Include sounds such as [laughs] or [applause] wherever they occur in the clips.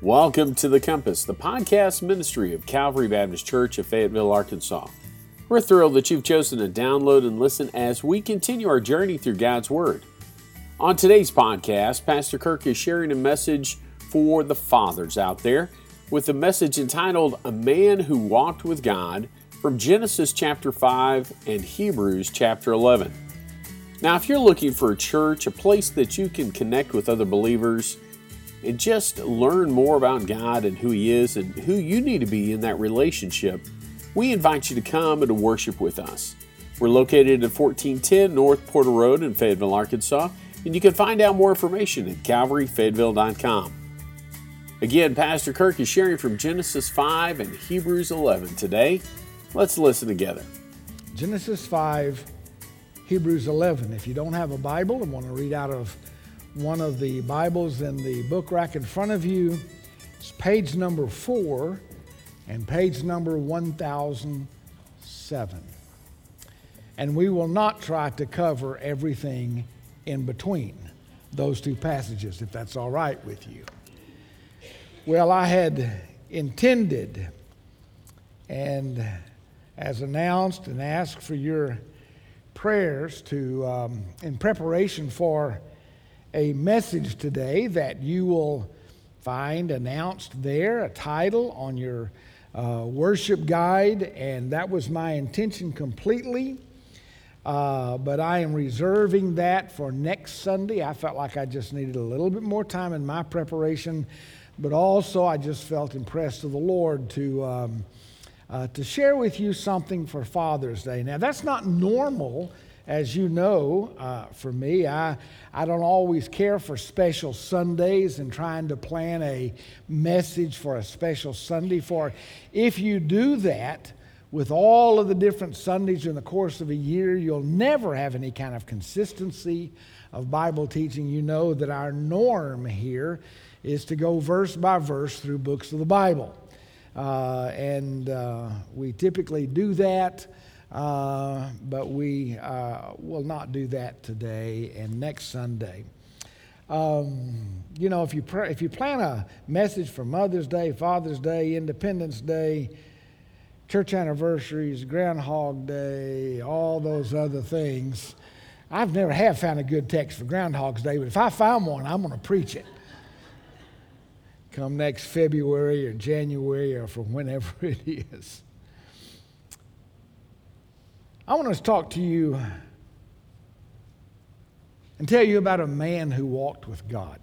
Welcome to The Compass, the podcast ministry of Calvary Baptist Church of Fayetteville, Arkansas. We're thrilled that you've chosen to download and listen as we continue our journey through God's Word. On today's podcast, Pastor Kirk is sharing a message for the fathers out there with a message entitled A Man Who Walked with God from Genesis chapter 5 and Hebrews chapter 11. Now, if you're looking for a church, a place that you can connect with other believers, and just learn more about God and who He is and who you need to be in that relationship, we invite you to come and to worship with us. We're located at 1410 North Porter Road in Fayetteville, Arkansas, and you can find out more information at calvaryfayetteville.com. Again, Pastor Kirk is sharing from Genesis 5 and Hebrews 11 today. Let's listen together. Genesis 5, Hebrews 11. If you don't have a Bible and want to read out of one of the Bibles in the book rack in front of you. It's page number four and page number 1007. And we will not try to cover everything in between those two passages, if that's all right with you. Well, I had intended and as announced and asked for your prayers to um, in preparation for a message today that you will find announced there, a title on your uh, worship guide, and that was my intention completely. Uh, but I am reserving that for next Sunday. I felt like I just needed a little bit more time in my preparation, but also I just felt impressed of the Lord to. Um, uh, to share with you something for Father's Day. Now, that's not normal as you know, uh, for me, I, I don't always care for special Sundays and trying to plan a message for a special Sunday. For if you do that with all of the different Sundays in the course of a year, you'll never have any kind of consistency of Bible teaching. You know that our norm here is to go verse by verse through books of the Bible. Uh, and uh, we typically do that. Uh, but we uh, will not do that today and next Sunday. Um, you know, if you, if you plan a message for Mother's Day, Father's Day, Independence Day, church anniversaries, Groundhog Day, all those other things, I've never have found a good text for Groundhog's Day, but if I find one, I'm going to preach it. Come next February or January or for whenever [laughs] it is. I want to talk to you and tell you about a man who walked with God.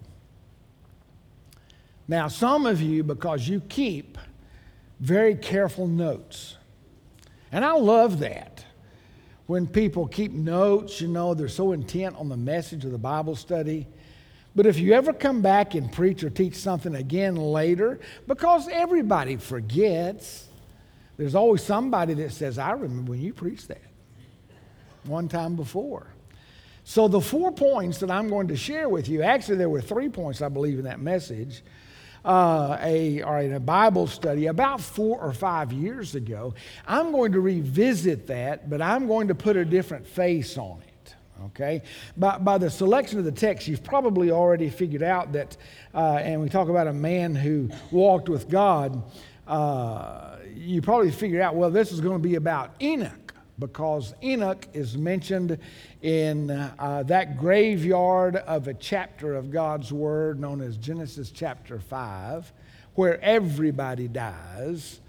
Now, some of you, because you keep very careful notes, and I love that. When people keep notes, you know, they're so intent on the message of the Bible study. But if you ever come back and preach or teach something again later, because everybody forgets, there's always somebody that says, I remember when you preached that one time before. So, the four points that I'm going to share with you actually, there were three points, I believe, in that message. Uh, a, or in a Bible study about four or five years ago. I'm going to revisit that, but I'm going to put a different face on it. Okay? By, by the selection of the text, you've probably already figured out that, uh, and we talk about a man who walked with God, uh, you probably figured out, well, this is going to be about Enoch because Enoch is mentioned in uh, that graveyard of a chapter of God's Word known as Genesis chapter 5, where everybody dies.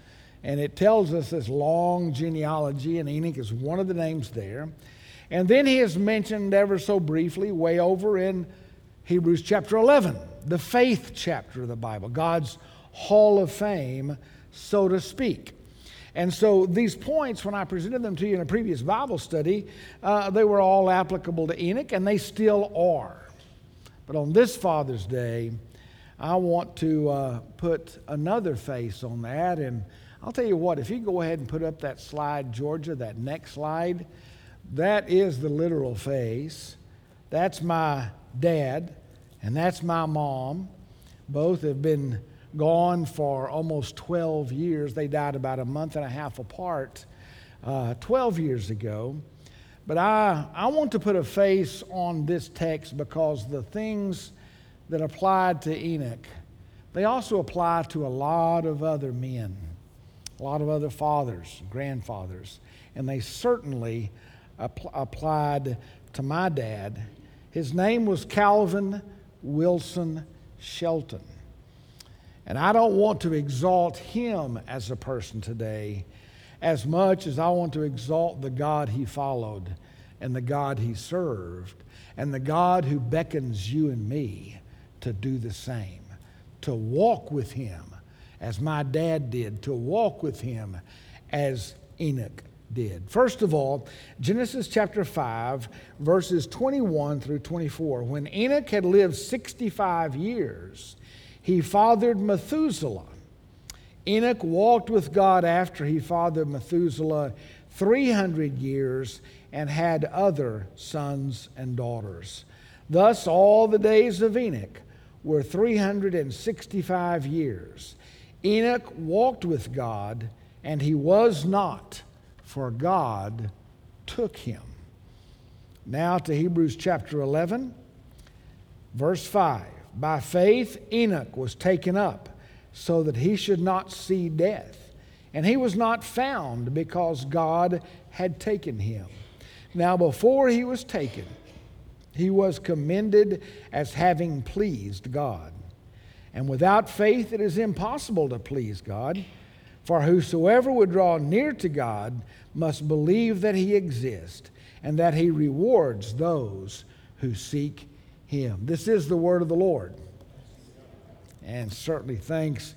And it tells us this long genealogy, and Enoch is one of the names there. And then he is mentioned ever so briefly, way over in Hebrews chapter 11, the faith chapter of the Bible, God's hall of fame, so to speak. And so these points, when I presented them to you in a previous Bible study, uh, they were all applicable to Enoch, and they still are. But on this Father's Day, I want to uh, put another face on that. And I'll tell you what, if you go ahead and put up that slide, Georgia, that next slide, that is the literal face. That's my dad, and that's my mom. Both have been gone for almost 12 years. They died about a month and a half apart uh, 12 years ago. But I, I want to put a face on this text because the things that applied to Enoch they also apply to a lot of other men, a lot of other fathers, grandfathers, and they certainly apl- applied to my dad. His name was Calvin Wilson Shelton. And I don't want to exalt him as a person today as much as I want to exalt the God he followed and the God he served and the God who beckons you and me to do the same, to walk with him as my dad did, to walk with him as Enoch did. First of all, Genesis chapter 5, verses 21 through 24. When Enoch had lived 65 years, he fathered Methuselah. Enoch walked with God after he fathered Methuselah 300 years and had other sons and daughters. Thus, all the days of Enoch were 365 years. Enoch walked with God, and he was not, for God took him. Now to Hebrews chapter 11, verse 5. By faith, Enoch was taken up so that he should not see death. And he was not found because God had taken him. Now, before he was taken, he was commended as having pleased God. And without faith, it is impossible to please God. For whosoever would draw near to God must believe that he exists and that he rewards those who seek him. This is the word of the Lord. And certainly thanks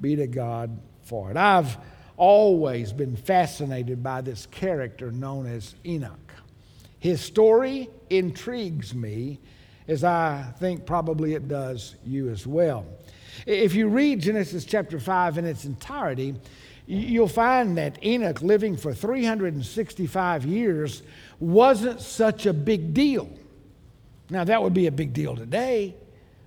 be to God for it. I've always been fascinated by this character known as Enoch. His story intrigues me, as I think probably it does you as well. If you read Genesis chapter 5 in its entirety, you'll find that Enoch, living for 365 years, wasn't such a big deal. Now, that would be a big deal today,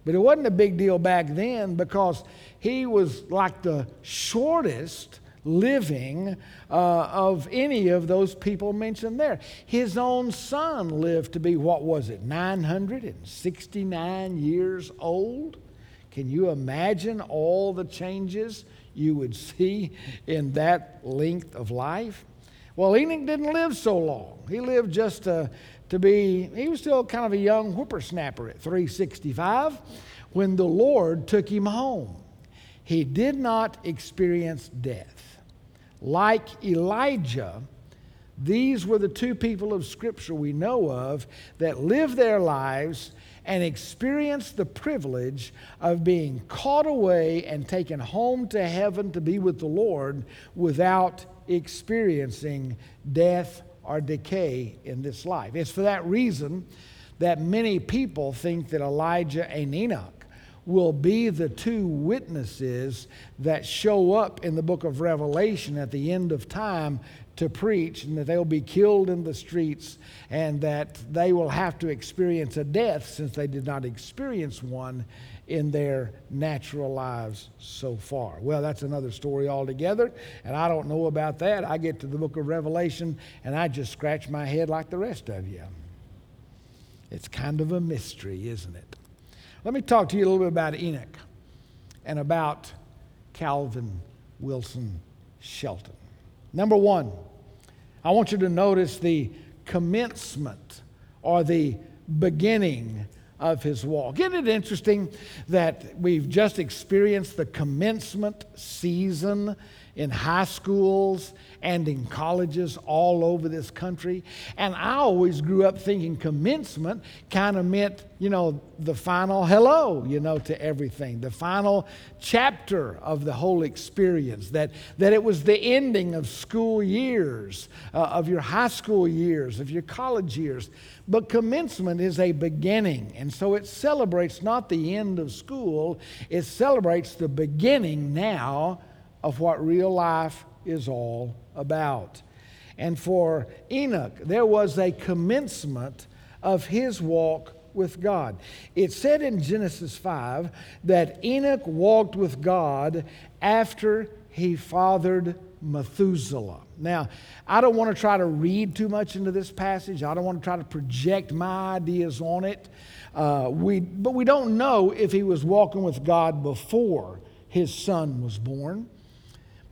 but it wasn't a big deal back then because he was like the shortest living uh, of any of those people mentioned there. His own son lived to be, what was it, 969 years old? Can you imagine all the changes you would see in that length of life? Well, Enoch didn't live so long. He lived just to, to be, he was still kind of a young whippersnapper at 365 when the Lord took him home. He did not experience death. Like Elijah, these were the two people of Scripture we know of that lived their lives and experienced the privilege of being caught away and taken home to heaven to be with the Lord without experiencing death or decay in this life. It's for that reason that many people think that Elijah and Enoch will be the two witnesses that show up in the book of Revelation at the end of time to preach, and that they'll be killed in the streets, and that they will have to experience a death since they did not experience one in their natural lives so far. Well, that's another story altogether, and I don't know about that. I get to the book of Revelation and I just scratch my head like the rest of you. It's kind of a mystery, isn't it? Let me talk to you a little bit about Enoch and about Calvin Wilson Shelton. Number one, I want you to notice the commencement or the beginning of his walk. Isn't it interesting that we've just experienced the commencement season in high schools and in colleges all over this country. And I always grew up thinking commencement kind of meant, you know, the final hello, you know, to everything, the final chapter of the whole experience, that, that it was the ending of school years, uh, of your high school years, of your college years. But commencement is a beginning. And so it celebrates not the end of school, it celebrates the beginning now of what real life is all about. And for Enoch, there was a commencement of his walk with God. It said in Genesis 5 that Enoch walked with God after he fathered Methuselah. Now, I don't want to try to read too much into this passage. I don't want to try to project my ideas on it. Uh, we, but we don't know if he was walking with God before his son was born.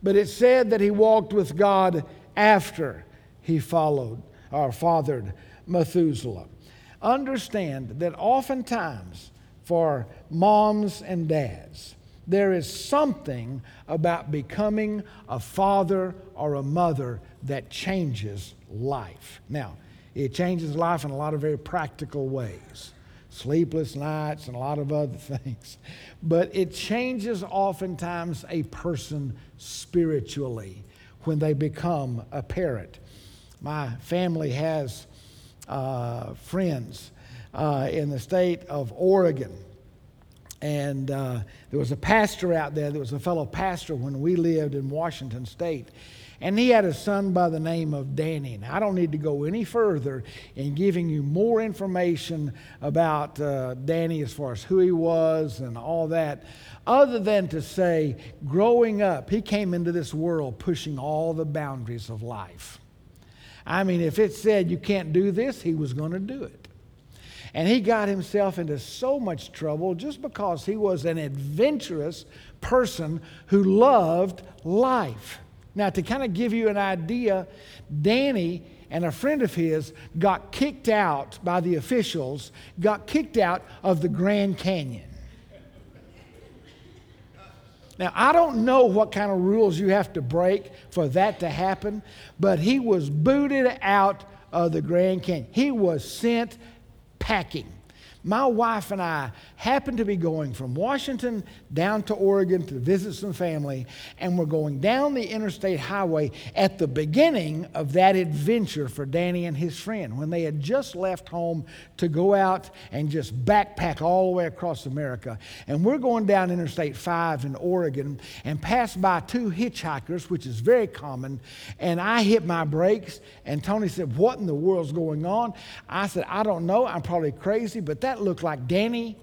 But it said that he walked with God after he followed or fathered Methuselah. Understand that oftentimes for moms and dads, there is something about becoming a father or a mother that changes life. Now, it changes life in a lot of very practical ways sleepless nights and a lot of other [laughs] things. But it changes oftentimes a person spiritually when they become a parent. My family has uh, friends uh, in the state of Oregon. And uh, there was a pastor out there, there was a fellow pastor when we lived in Washington State. And he had a son by the name of Danny. Now, I don't need to go any further in giving you more information about uh, Danny as far as who he was and all that, other than to say, growing up, he came into this world pushing all the boundaries of life. I mean, if it said you can't do this, he was going to do it. And he got himself into so much trouble just because he was an adventurous person who loved life. Now, to kind of give you an idea, Danny and a friend of his got kicked out by the officials, got kicked out of the Grand Canyon. Now, I don't know what kind of rules you have to break for that to happen, but he was booted out of the Grand Canyon. He was sent packing my wife and I happened to be going from Washington down to Oregon to visit some family, and we're going down the interstate highway at the beginning of that adventure for Danny and his friend when they had just left home to go out and just backpack all the way across America. And we're going down Interstate 5 in Oregon and pass by two hitchhikers, which is very common, and I hit my brakes, and Tony said, What in the world's going on? I said, I don't know. I'm probably crazy, but that looked like Danny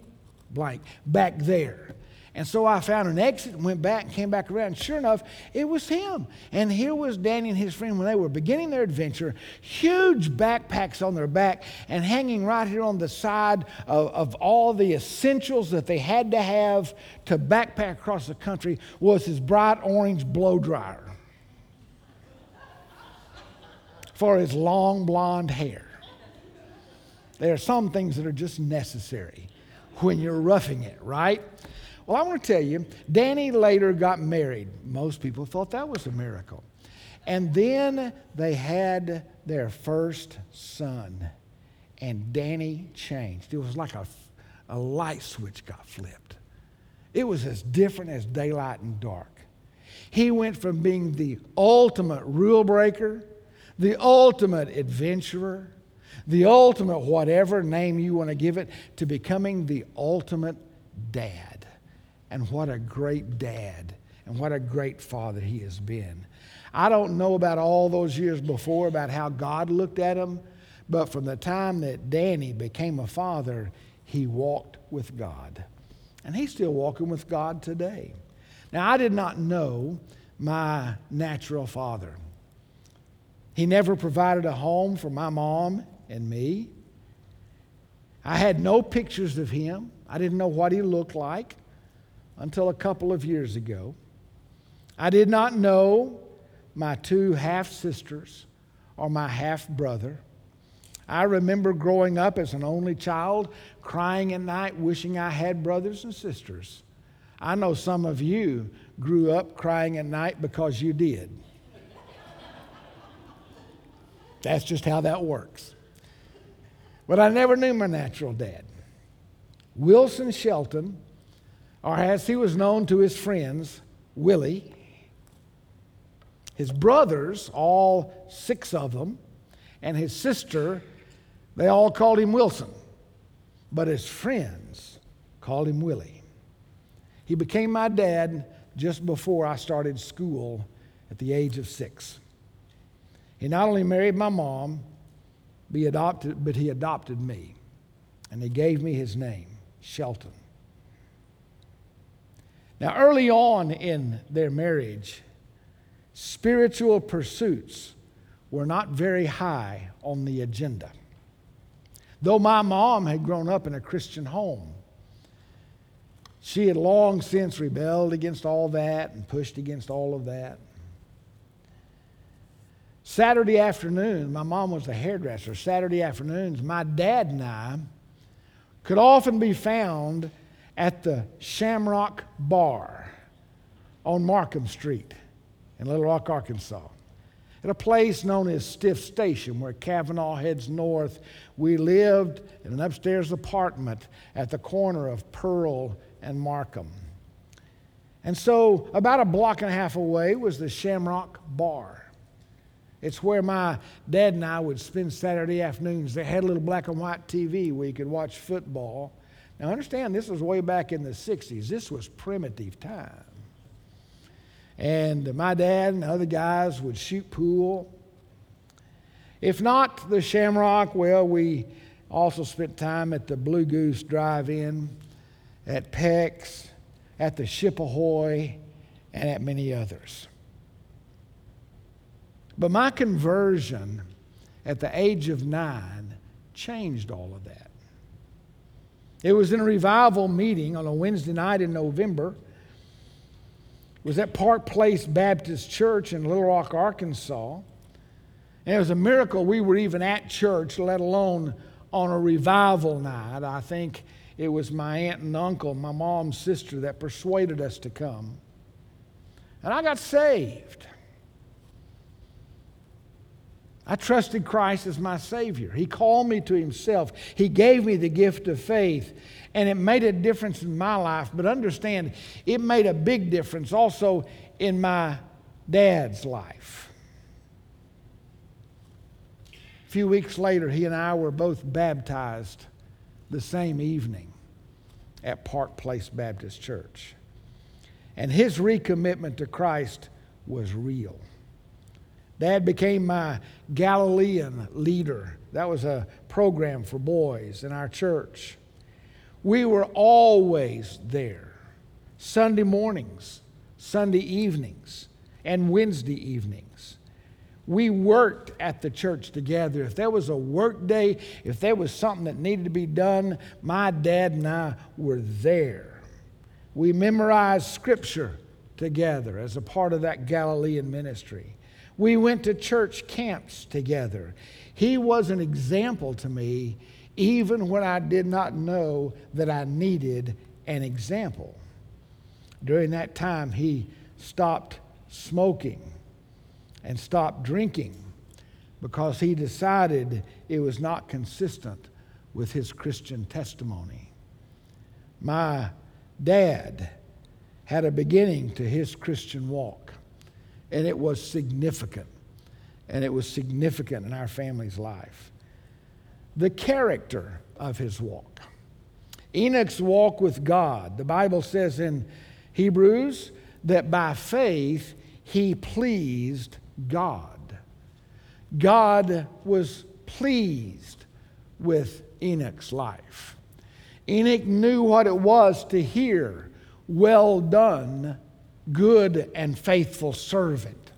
blank back there. And so I found an exit and went back and came back around. Sure enough, it was him. And here was Danny and his friend when they were beginning their adventure, huge backpacks on their back and hanging right here on the side of, of all the essentials that they had to have to backpack across the country was his bright orange blow dryer for his long blonde hair. There are some things that are just necessary when you're roughing it, right? Well, I want to tell you, Danny later got married. Most people thought that was a miracle. And then they had their first son, and Danny changed. It was like a, a light switch got flipped. It was as different as daylight and dark. He went from being the ultimate rule breaker, the ultimate adventurer, the ultimate, whatever name you want to give it, to becoming the ultimate dad. And what a great dad and what a great father he has been. I don't know about all those years before about how God looked at him, but from the time that Danny became a father, he walked with God. And he's still walking with God today. Now, I did not know my natural father. He never provided a home for my mom and me. I had no pictures of him. I didn't know what he looked like until a couple of years ago. I did not know my two half sisters or my half brother. I remember growing up as an only child, crying at night, wishing I had brothers and sisters. I know some of you grew up crying at night because you did. That's just how that works. But I never knew my natural dad. Wilson Shelton, or as he was known to his friends, Willie. His brothers, all six of them, and his sister, they all called him Wilson. But his friends called him Willie. He became my dad just before I started school at the age of six. He not only married my mom, be adopted, but he adopted me. And he gave me his name, Shelton. Now, early on in their marriage, spiritual pursuits were not very high on the agenda. Though my mom had grown up in a Christian home, she had long since rebelled against all that and pushed against all of that. Saturday afternoon, my mom was a hairdresser. Saturday afternoons, my dad and I could often be found at the Shamrock Bar on Markham Street in Little Rock, Arkansas. At a place known as Stifft Station, where Kavanaugh heads north, we lived in an upstairs apartment at the corner of Pearl and Markham. And so, about a block and a half away was the Shamrock Bar. It's where my dad and I would spend Saturday afternoons. They had a little black and white TV where you could watch football. Now, understand, this was way back in the 60s. This was primitive time. And my dad and other guys would shoot pool. If not the Shamrock, well, we also spent time at the Blue Goose Drive In, at Peck's, at the Ship Ahoy, and at many others. But my conversion at the age of nine changed all of that. It was in a revival meeting on a Wednesday night in November. It was at Park Place Baptist Church in Little Rock, Arkansas. And it was a miracle we were even at church, let alone on a revival night. I think it was my aunt and uncle, my mom's sister, that persuaded us to come. And I got saved. I trusted Christ as my Savior. He called me to Himself. He gave me the gift of faith, and it made a difference in my life. But understand, it made a big difference also in my dad's life. A few weeks later, he and I were both baptized the same evening at Park Place Baptist Church. And his recommitment to Christ was real. Dad became my Galilean leader. That was a program for boys in our church. We were always there Sunday mornings, Sunday evenings, and Wednesday evenings. We worked at the church together. If there was a work day, if there was something that needed to be done, my dad and I were there. We memorized scripture together as a part of that Galilean ministry. We went to church camps together. He was an example to me even when I did not know that I needed an example. During that time, he stopped smoking and stopped drinking because he decided it was not consistent with his Christian testimony. My dad had a beginning to his Christian walk and it was significant. And it was significant in our family's life. The character of his walk. Enoch's walk with God. The Bible says in Hebrews that by faith he pleased God. God was pleased with Enoch's life. Enoch knew what it was to hear, Well done, good and faithful servant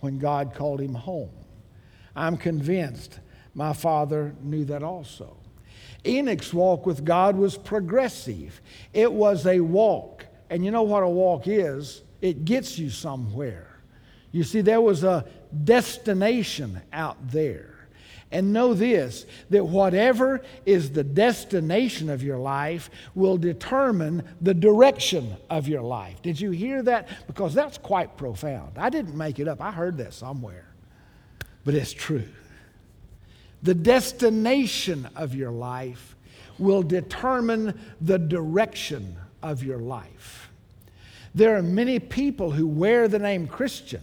when God called him home. I'm convinced my father knew that also. Enoch's walk with God was progressive, it was a walk. And you know what a walk is? It gets you somewhere. You see, there was a destination out there. And know this that whatever is the destination of your life will determine the direction of your life. Did you hear that? Because that's quite profound. I didn't make it up, I heard that somewhere. But it's true. The destination of your life will determine the direction of your life. There are many people who wear the name Christian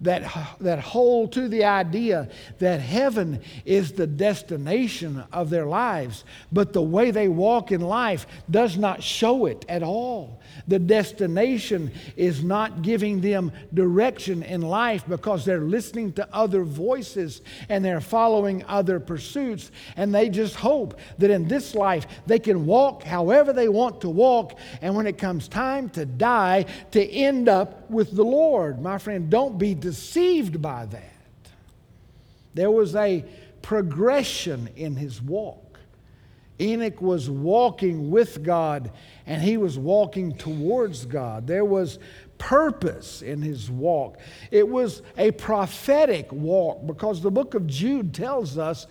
that, that hold to the idea that heaven is the destination of their lives, but the way they walk in life does not show it at all. The destination is not giving them direction in life because they're listening to other voices and they're following other pursuits. And they just hope that in this life they can walk however they want to walk. And when it comes time to die, to end up with the Lord. My friend, don't be deceived by that. There was a progression in his walk. Enoch was walking with God and he was walking towards God. There was purpose in his walk. It was a prophetic walk because the book of Jude tells us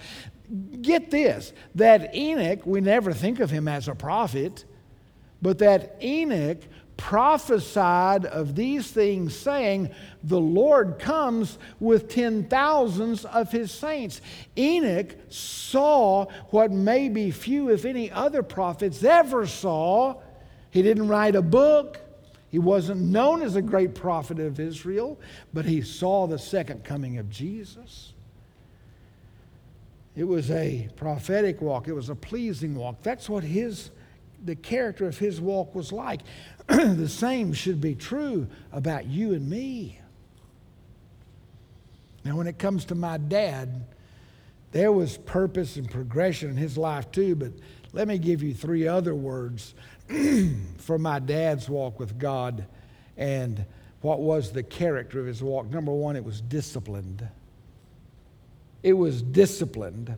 get this that Enoch, we never think of him as a prophet, but that Enoch prophesied of these things, saying, The Lord comes with ten thousands of his saints. Enoch saw what maybe few, if any, other prophets ever saw. He didn't write a book. He wasn't known as a great prophet of Israel, but he saw the second coming of Jesus. It was a prophetic walk. It was a pleasing walk. That's what his the character of his walk was like. [clears throat] the same should be true about you and me. Now, when it comes to my dad, there was purpose and progression in his life too, but let me give you three other words [clears throat] for my dad's walk with God and what was the character of his walk. Number one, it was disciplined. It was disciplined.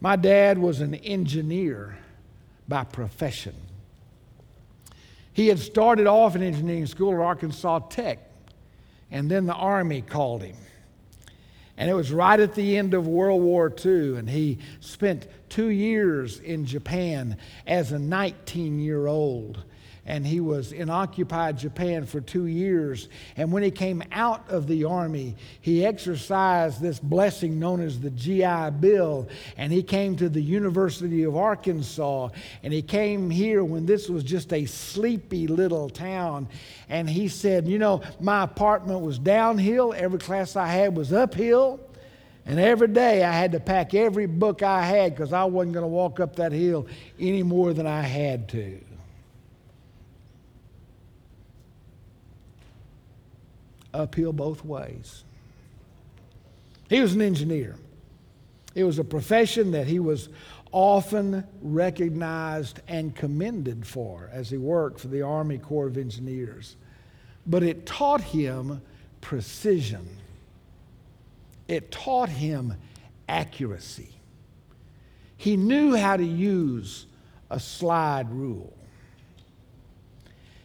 My dad was an engineer by profession. He had started off in engineering school at Arkansas Tech, and then the Army called him. And it was right at the end of World War II, and he spent two years in Japan as a 19 year old and he was in occupied Japan for two years. And when he came out of the army, he exercised this blessing known as the GI Bill. And he came to the University of Arkansas. And he came here when this was just a sleepy little town. And he said, You know, my apartment was downhill, every class I had was uphill. And every day I had to pack every book I had because I wasn't going to walk up that hill any more than I had to. Uphill both ways. He was an engineer. It was a profession that he was often recognized and commended for as he worked for the Army Corps of Engineers. But it taught him precision, it taught him accuracy. He knew how to use a slide rule.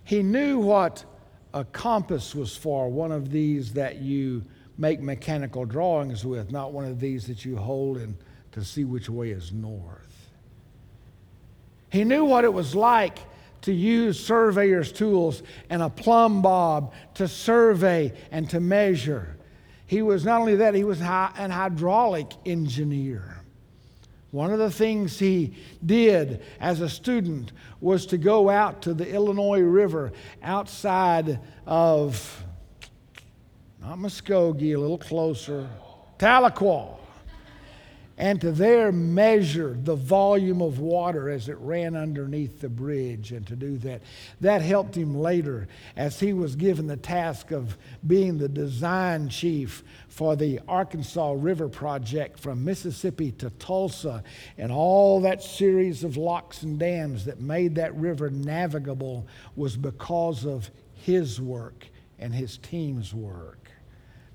He knew what a compass was for, one of these that you make mechanical drawings with, not one of these that you hold and to see which way is north. He knew what it was like to use surveyor's tools and a plumb bob to survey and to measure. He was not only that, he was an hydraulic engineer. One of the things he did as a student was to go out to the Illinois River outside of, not Muskogee, a little closer, Tahlequah and to there measure the volume of water as it ran underneath the bridge and to do that. That helped him later as he was given the task of being the design chief for the Arkansas River Project from Mississippi to Tulsa and all that series of locks and dams that made that river navigable was because of his work and his team's work.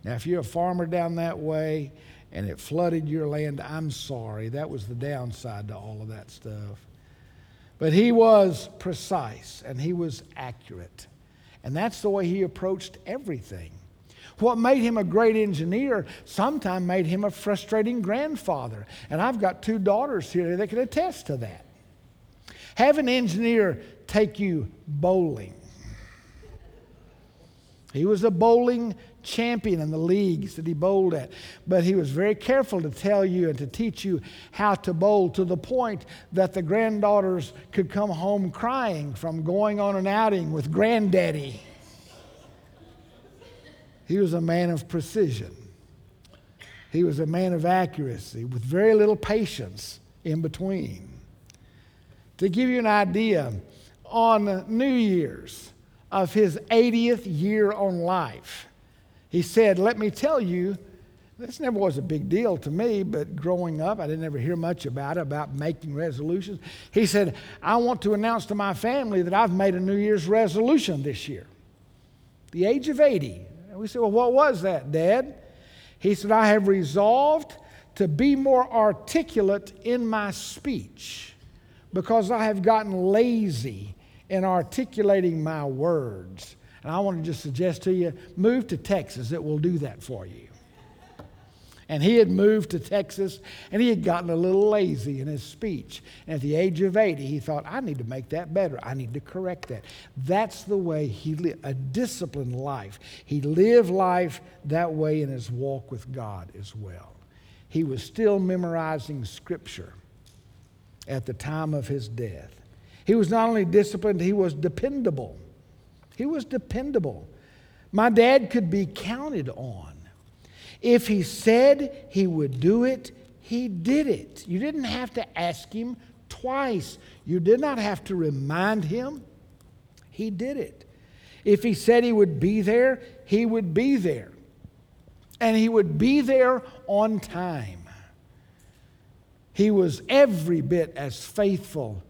Now, if you're a farmer down that way, and it flooded your land, I'm sorry. That was the downside to all of that stuff. But he was precise and he was accurate. And that's the way he approached everything. What made him a great engineer sometimes made him a frustrating grandfather. And I've got two daughters here that can attest to that. Have an engineer take you bowling. He was a bowling champion in the leagues that he bowled at. But he was very careful to tell you and to teach you how to bowl to the point that the granddaughters could come home crying from going on an outing with granddaddy. He was a man of precision. He was a man of accuracy with very little patience in between. To give you an idea, on New Year's of his 80th year on life, he said, Let me tell you, this never was a big deal to me, but growing up, I didn't ever hear much about it, about making resolutions. He said, I want to announce to my family that I've made a New Year's resolution this year. The age of 80. And we said, Well, what was that, Dad? He said, I have resolved to be more articulate in my speech because I have gotten lazy in articulating my words. And I want to just suggest to you move to Texas, it will do that for you. And he had moved to Texas and he had gotten a little lazy in his speech. And at the age of 80, he thought, I need to make that better. I need to correct that. That's the way he lived, a disciplined life. He lived life that way in his walk with God as well. He was still memorizing scripture at the time of his death. He was not only disciplined, he was dependable. He was dependable. My dad could be counted on. If he said he would do it, he did it. You didn't have to ask him twice, you did not have to remind him. He did it. If he said he would be there, he would be there. And he would be there on time. He was every bit as faithful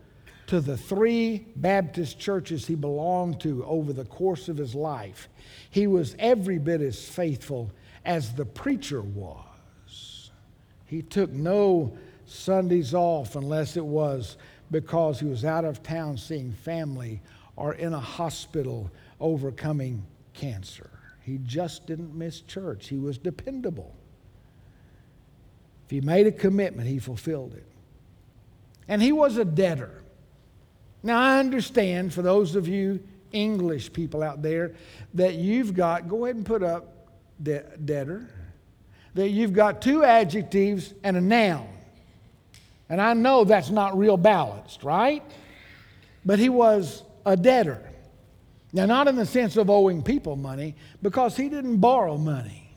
to the three Baptist churches he belonged to over the course of his life. He was every bit as faithful as the preacher was. He took no Sundays off unless it was because he was out of town seeing family or in a hospital overcoming cancer. He just didn't miss church. He was dependable. If he made a commitment, he fulfilled it. And he was a debtor. Now, I understand for those of you English people out there that you've got, go ahead and put up de- debtor, that you've got two adjectives and a noun. And I know that's not real balanced, right? But he was a debtor. Now, not in the sense of owing people money, because he didn't borrow money.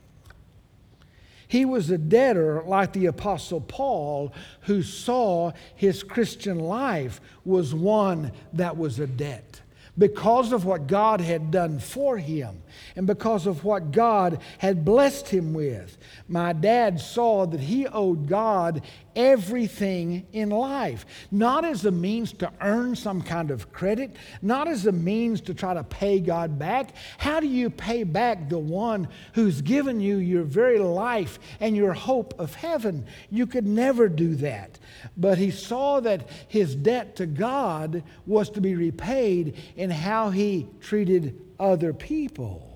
He was a debtor like the Apostle Paul, who saw his Christian life was one that was a debt because of what God had done for him and because of what God had blessed him with. My dad saw that he owed God everything in life, not as a means to earn some kind of credit, not as a means to try to pay God back. How do you pay back the one who's given you your very life and your hope of heaven? You could never do that. But he saw that his debt to God was to be repaid in how he treated other people.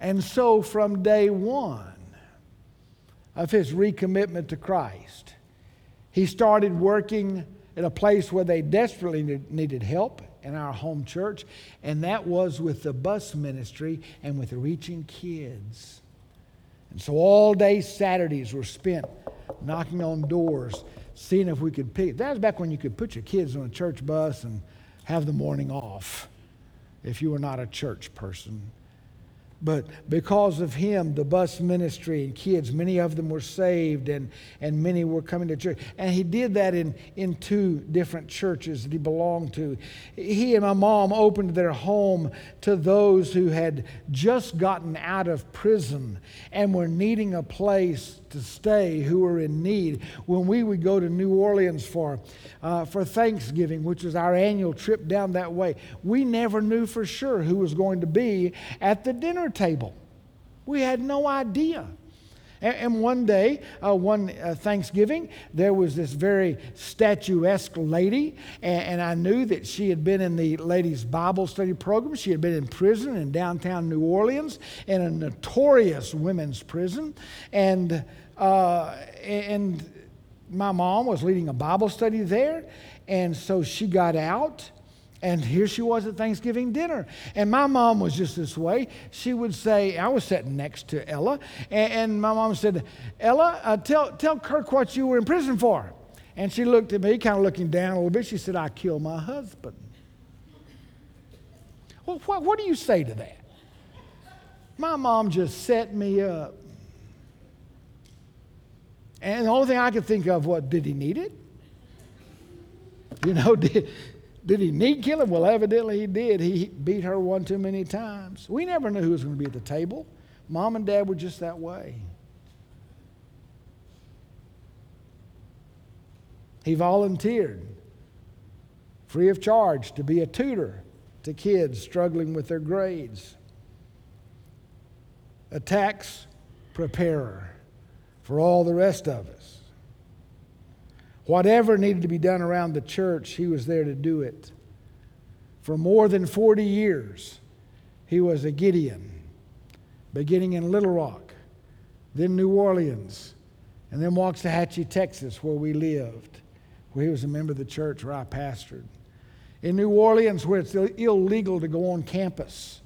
And so, from day one of his recommitment to Christ, he started working at a place where they desperately needed help in our home church, and that was with the bus ministry and with reaching kids. And so, all day Saturdays were spent knocking on doors, seeing if we could pick. That was back when you could put your kids on a church bus and have the morning off if you were not a church person. But because of him, the bus ministry and kids, many of them were saved and, and many were coming to church. And he did that in, in two different churches that he belonged to. He and my mom opened their home to those who had just gotten out of prison and were needing a place to stay who were in need. When we would go to New Orleans for, uh, for Thanksgiving, which was our annual trip down that way, we never knew for sure who was going to be at the dinner table. We had no idea. And, one day, uh, one uh, Thanksgiving, there was this very statuesque lady, and, and, I knew that she had been in the ladies' Bible study program. She had been in prison in downtown New Orleans, in a notorious women's prison. And, uh, and my mom was leading a Bible study there, and so she got out and here she was at Thanksgiving dinner. And my mom was just this way. She would say, I was sitting next to Ella, and, and my mom said, Ella, uh, tell, tell Kirk what you were in prison for. And she looked at me, kind of looking down a little bit. She said, I killed my husband. What, what, what do you say to that? My mom just set me up. And the only thing I could think of, what, did he need it? You know, [laughs] did, did he need killing? Well, evidently he did. He beat her one too many times. We never knew who was going to be at the table. Mom and dad were just that way. He volunteered free of charge to be a tutor to kids struggling with their grades, a tax preparer for all the rest of us. Whatever needed to be done around the church, he was there to do it. For more than 40 years, he was a Gideon, beginning in Little Rock, then New Orleans, and then Waxahachie, Texas, where we lived, where he was a member of the church where I pastored. In New Orleans, where it's illegal to go on campus,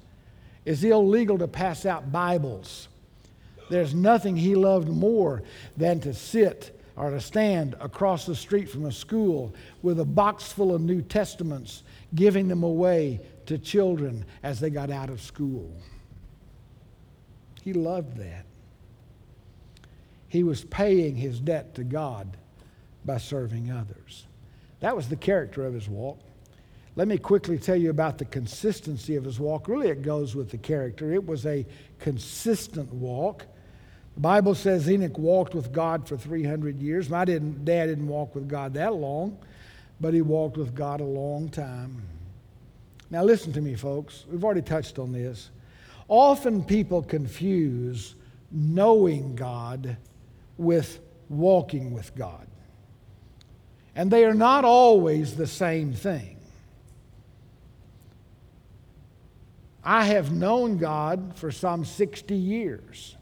it's illegal to pass out Bibles. There's nothing he loved more than to sit or to stand across the street from a school with a box full of New Testaments, giving them away to children as they got out of school. He loved that. He was paying his debt to God by serving others. That was the character of his walk. Let me quickly tell you about the consistency of his walk. Really, it goes with the character. It was a consistent walk. The Bible says Enoch walked with God for 300 years. My didn't, dad didn't walk with God that long, but he walked with God a long time. Now, listen to me, folks. We've already touched on this. Often people confuse knowing God with walking with God. And they are not always the same thing. I have known God for some 60 years,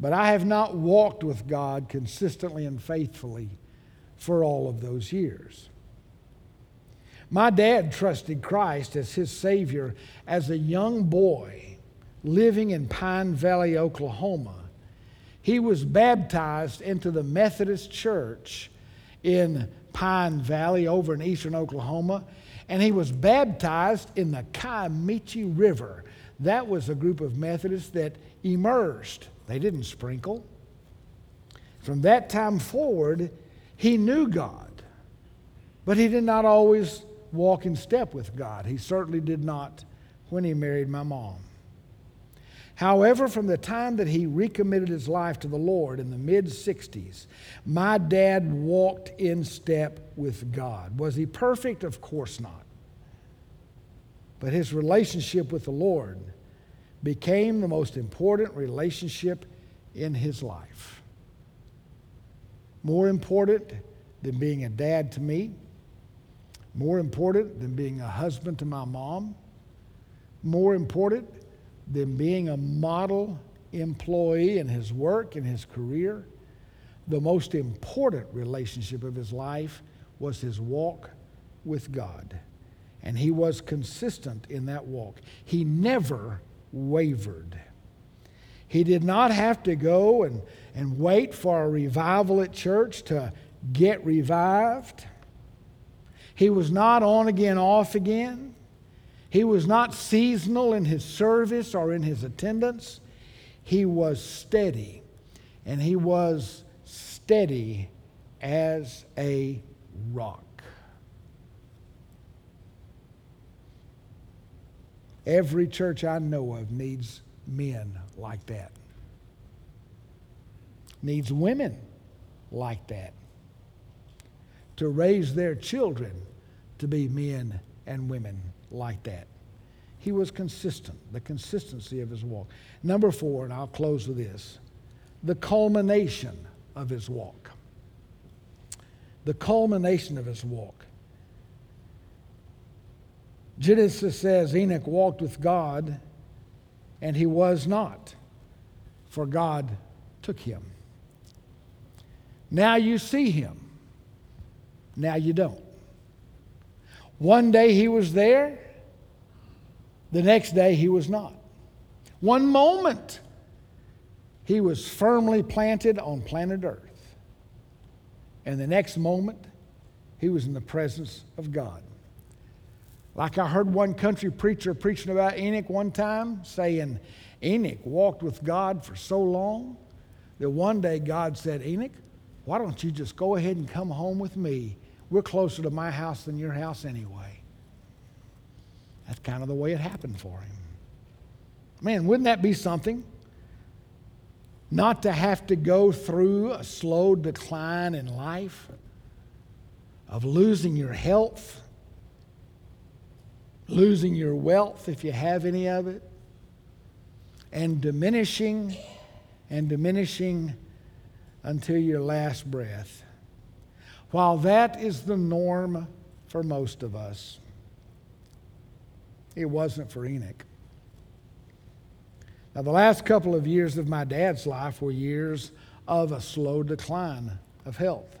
but I have not walked with God consistently and faithfully for all of those years. My dad trusted Christ as his Savior as a young boy living in Pine Valley, Oklahoma. He was baptized into the Methodist Church in Pine Valley over in eastern Oklahoma and he was baptized in the Kiamichi River. That was a group of Methodists that immersed, they didn't sprinkle. From that time forward, he knew God, but he did not always walk in step with God. He certainly did not when he married my mom. However, from the time that he recommitted his life to the Lord in the mid 60s, my dad walked in step with God. Was he perfect? Of course not. But his relationship with the Lord became the most important relationship in his life. More important than being a dad to me, more important than being a husband to my mom, more important than being a model employee in his work in his career. The most important relationship of his life was his walk with God. And he was consistent in that walk. He never wavered. He did not have to go and, and wait for a revival at church to get revived. He was not on again, off again. He was not seasonal in his service or in his attendance. He was steady, and he was steady as a rock. Every church I know of needs men like that, needs women like that to raise their children to be men and women like that. He was consistent, the consistency of his walk. Number four, and I'll close with this the culmination of his walk. The culmination of his walk. Genesis says Enoch walked with God, and he was not, for God took him. Now you see him, now you don't. One day he was there, the next day, he was not. One moment, he was firmly planted on planet Earth. And the next moment, he was in the presence of God. Like I heard one country preacher preaching about Enoch one time saying, Enoch walked with God for so long that one day God said, Enoch, why don't you just go ahead and come home with me? We're closer to my house than your house anyway. That's kind of the way it happened for him. Man, wouldn't that be something? Not to have to go through a slow decline in life, of losing your health, losing your wealth if you have any of it, and diminishing and diminishing until your last breath. While that is the norm for most of us, it wasn't for Enoch. Now, the last couple of years of my dad's life were years of a slow decline of health.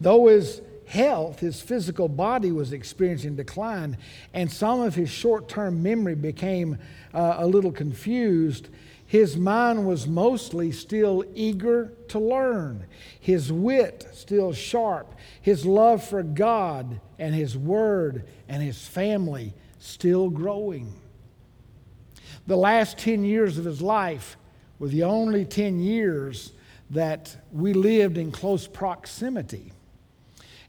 Though his health, his physical body was experiencing decline, and some of his short term memory became uh, a little confused. His mind was mostly still eager to learn, his wit still sharp, his love for God and his word and his family still growing. The last 10 years of his life were the only 10 years that we lived in close proximity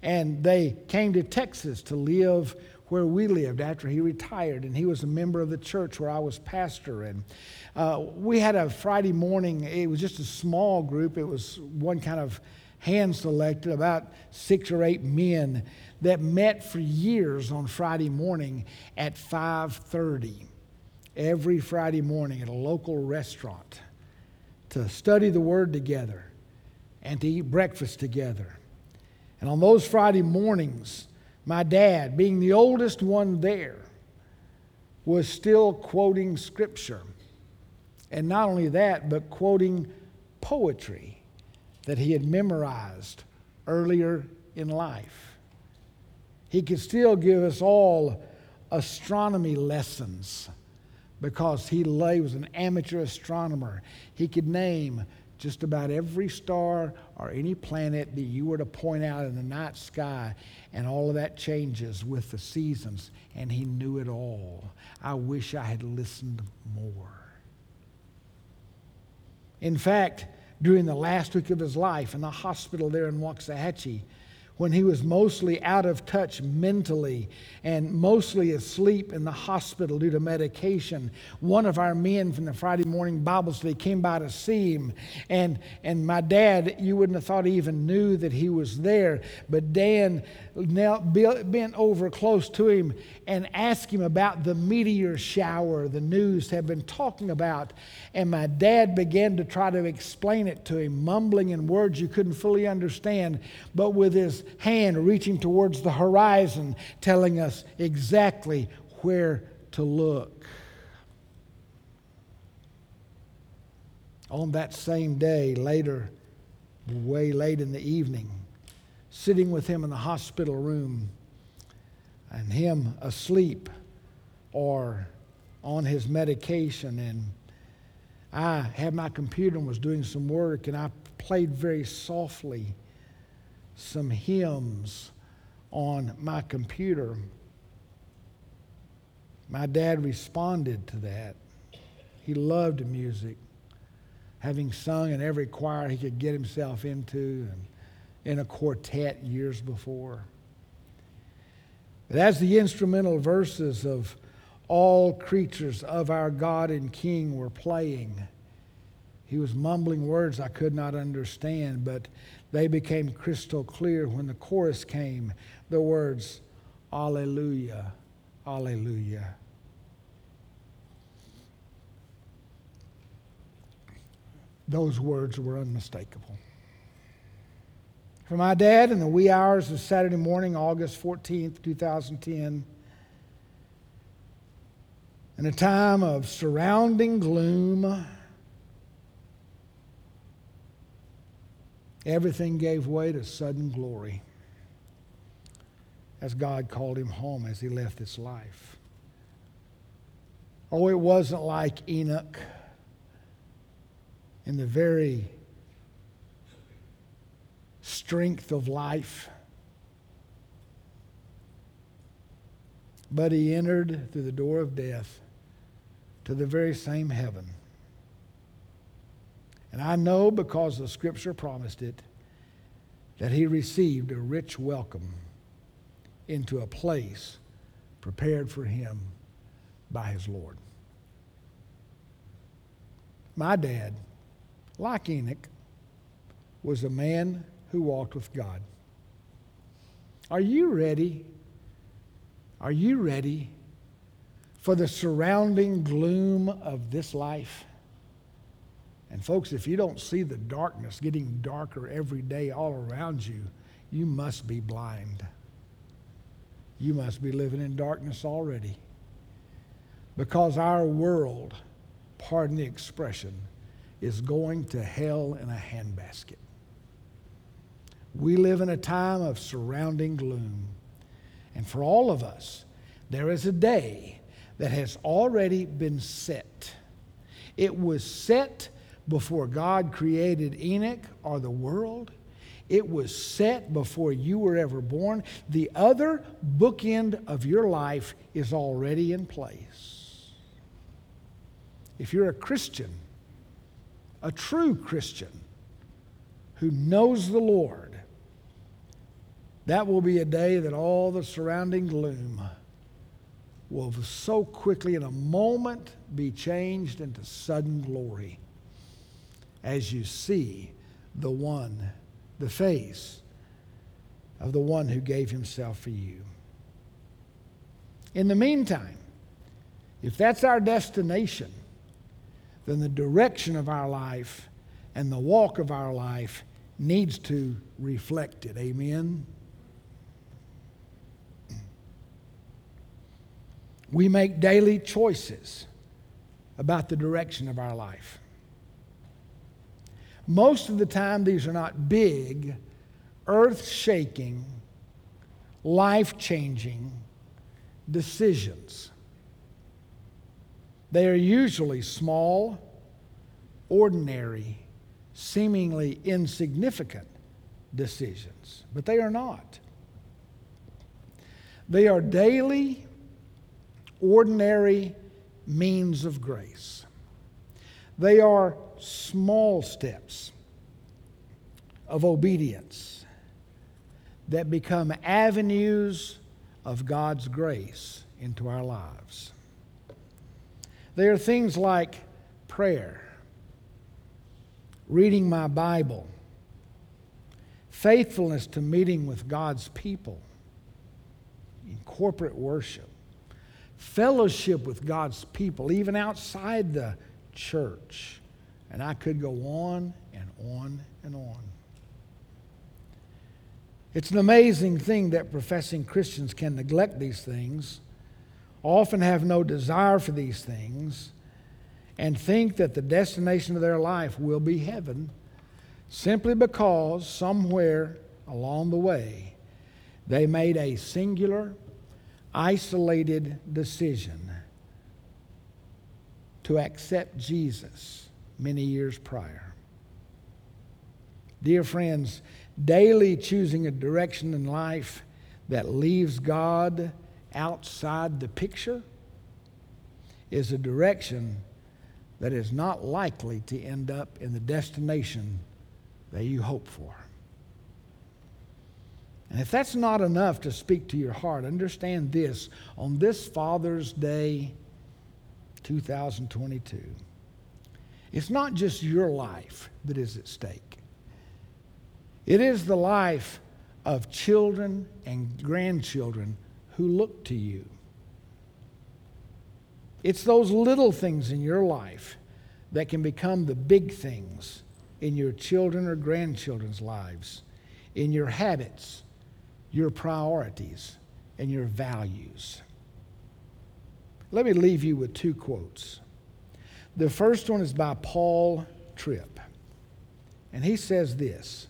and they came to Texas to live where we lived after he retired. And he was a member of the church where I was pastor. And uh, we had a Friday morning, it was just a small group, it was one kind of hand selected, about six or eight men that met for years on Friday morning at 5:30 every Friday morning at a local restaurant to study the word together and to eat breakfast together and on those Friday mornings, my dad, being the oldest one there, was still quoting scripture. And not only that, but quoting poetry that he had memorized earlier in life. He could still give us all astronomy lessons because he was an amateur astronomer. He could name just about every star or any planet that you were to point out in the night sky, and all of that changes with the seasons, and he knew it all. I wish I had listened more. In fact, during the last week of his life in the hospital there in Waxahachie, when he was mostly out of touch mentally and mostly asleep in the hospital due to medication. One of our men from the Friday morning Bible study came by to see him. And, and my dad, you wouldn't have thought he even knew that he was there. But Dan knelt, bent over close to him and asked him about the meteor shower the news had been talking about. And my dad began to try to explain it to him, mumbling in words you couldn't fully understand, but with his hand reaching towards the horizon, telling us exactly where to look. On that same day, later, way late in the evening, sitting with him in the hospital room and him asleep or on his medication and I had my computer and was doing some work and I played very softly some hymns on my computer. My dad responded to that. He loved music, having sung in every choir he could get himself into and in a quartet years before. But as the instrumental verses of all creatures of our God and King were playing, he was mumbling words I could not understand, but they became crystal clear when the chorus came. The words, Alleluia, Alleluia. Those words were unmistakable. For my dad, in the wee hours of Saturday morning, August 14th, 2010, in a time of surrounding gloom, Everything gave way to sudden glory as God called him home as he left this life. Oh, it wasn't like Enoch in the very strength of life. but he entered through the door of death to the very same heaven. And I know because the scripture promised it that he received a rich welcome into a place prepared for him by his Lord. My dad, like Enoch, was a man who walked with God. Are you ready? Are you ready for the surrounding gloom of this life? And, folks, if you don't see the darkness getting darker every day all around you, you must be blind. You must be living in darkness already. Because our world, pardon the expression, is going to hell in a handbasket. We live in a time of surrounding gloom. And for all of us, there is a day that has already been set. It was set before God created Enoch or the world. It was set before you were ever born. The other bookend of your life is already in place. If you're a Christian, a true Christian who knows the Lord, that will be a day that all the surrounding gloom will so quickly, in a moment, be changed into sudden glory as you see the one, the face of the one who gave himself for you. In the meantime, if that's our destination, then the direction of our life and the walk of our life needs to reflect it. Amen? We make daily choices about the direction of our life. Most of the time, these are not big, earth shaking, life changing decisions. They are usually small, ordinary, seemingly insignificant decisions, but they are not. They are daily, ordinary means of grace. They are small steps of obedience that become avenues of God's grace into our lives. They are things like prayer, reading my Bible, faithfulness to meeting with God's people in corporate worship, fellowship with God's people, even outside the church and I could go on and on and on. It's an amazing thing that professing Christians can neglect these things, often have no desire for these things, and think that the destination of their life will be heaven simply because somewhere along the way they made a singular, isolated decision to accept Jesus many years prior. Dear friends, daily choosing a direction in life that leaves God outside the picture is a direction that is not likely to end up in the destination that you hope for. And if that's not enough to speak to your heart, understand this on this Father's Day 2022. It's not just your life that is at stake, it is the life of children and grandchildren who look to you. It's those little things in your life that can become the big things in your children or grandchildren's lives, in your habits, your priorities, and your values. Let me leave you with two quotes. The first one is by Paul Tripp. And he says this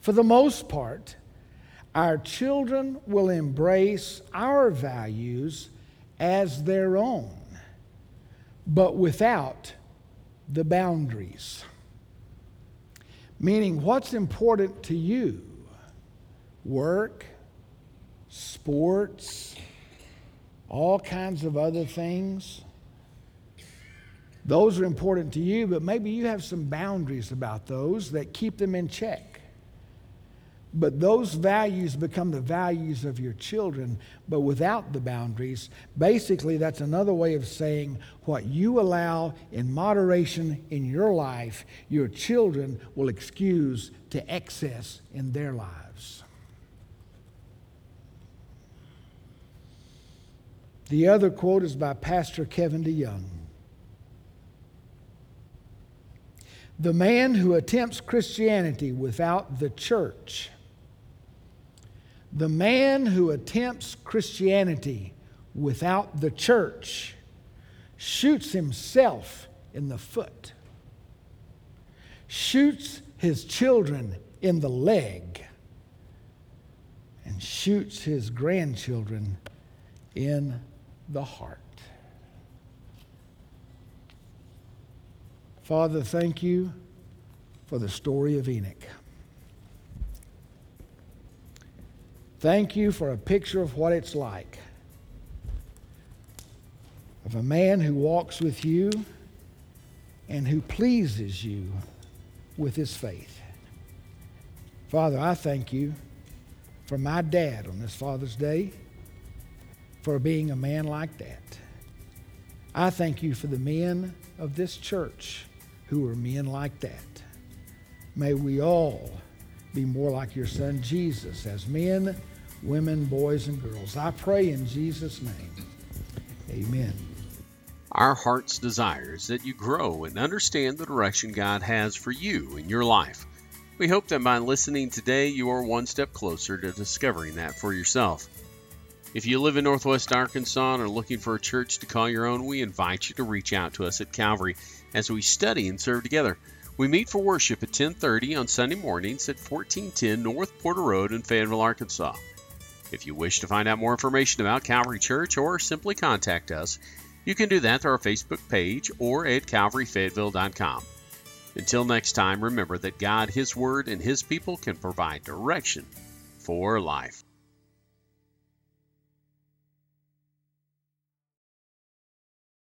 For the most part, our children will embrace our values as their own, but without the boundaries. Meaning, what's important to you? Work, sports, all kinds of other things. Those are important to you, but maybe you have some boundaries about those that keep them in check. But those values become the values of your children, but without the boundaries. Basically, that's another way of saying what you allow in moderation in your life, your children will excuse to excess in their lives. The other quote is by Pastor Kevin DeYoung. The man who attempts Christianity without the church, the man who attempts Christianity without the church shoots himself in the foot, shoots his children in the leg, and shoots his grandchildren in the heart. Father, thank you for the story of Enoch. Thank you for a picture of what it's like of a man who walks with you and who pleases you with his faith. Father, I thank you for my dad on this Father's Day for being a man like that. I thank you for the men of this church who are men like that. May we all be more like your son Jesus as men, women, boys, and girls. I pray in Jesus' name. Amen. Our heart's desire is that you grow and understand the direction God has for you in your life. We hope that by listening today, you are one step closer to discovering that for yourself. If you live in Northwest Arkansas and are looking for a church to call your own, we invite you to reach out to us at Calvary as we study and serve together. We meet for worship at 10:30 on Sunday mornings at 1410 North Porter Road in Fayetteville, Arkansas. If you wish to find out more information about Calvary Church or simply contact us, you can do that through our Facebook page or at calvaryfayetteville.com. Until next time, remember that God, His Word, and His people can provide direction for life.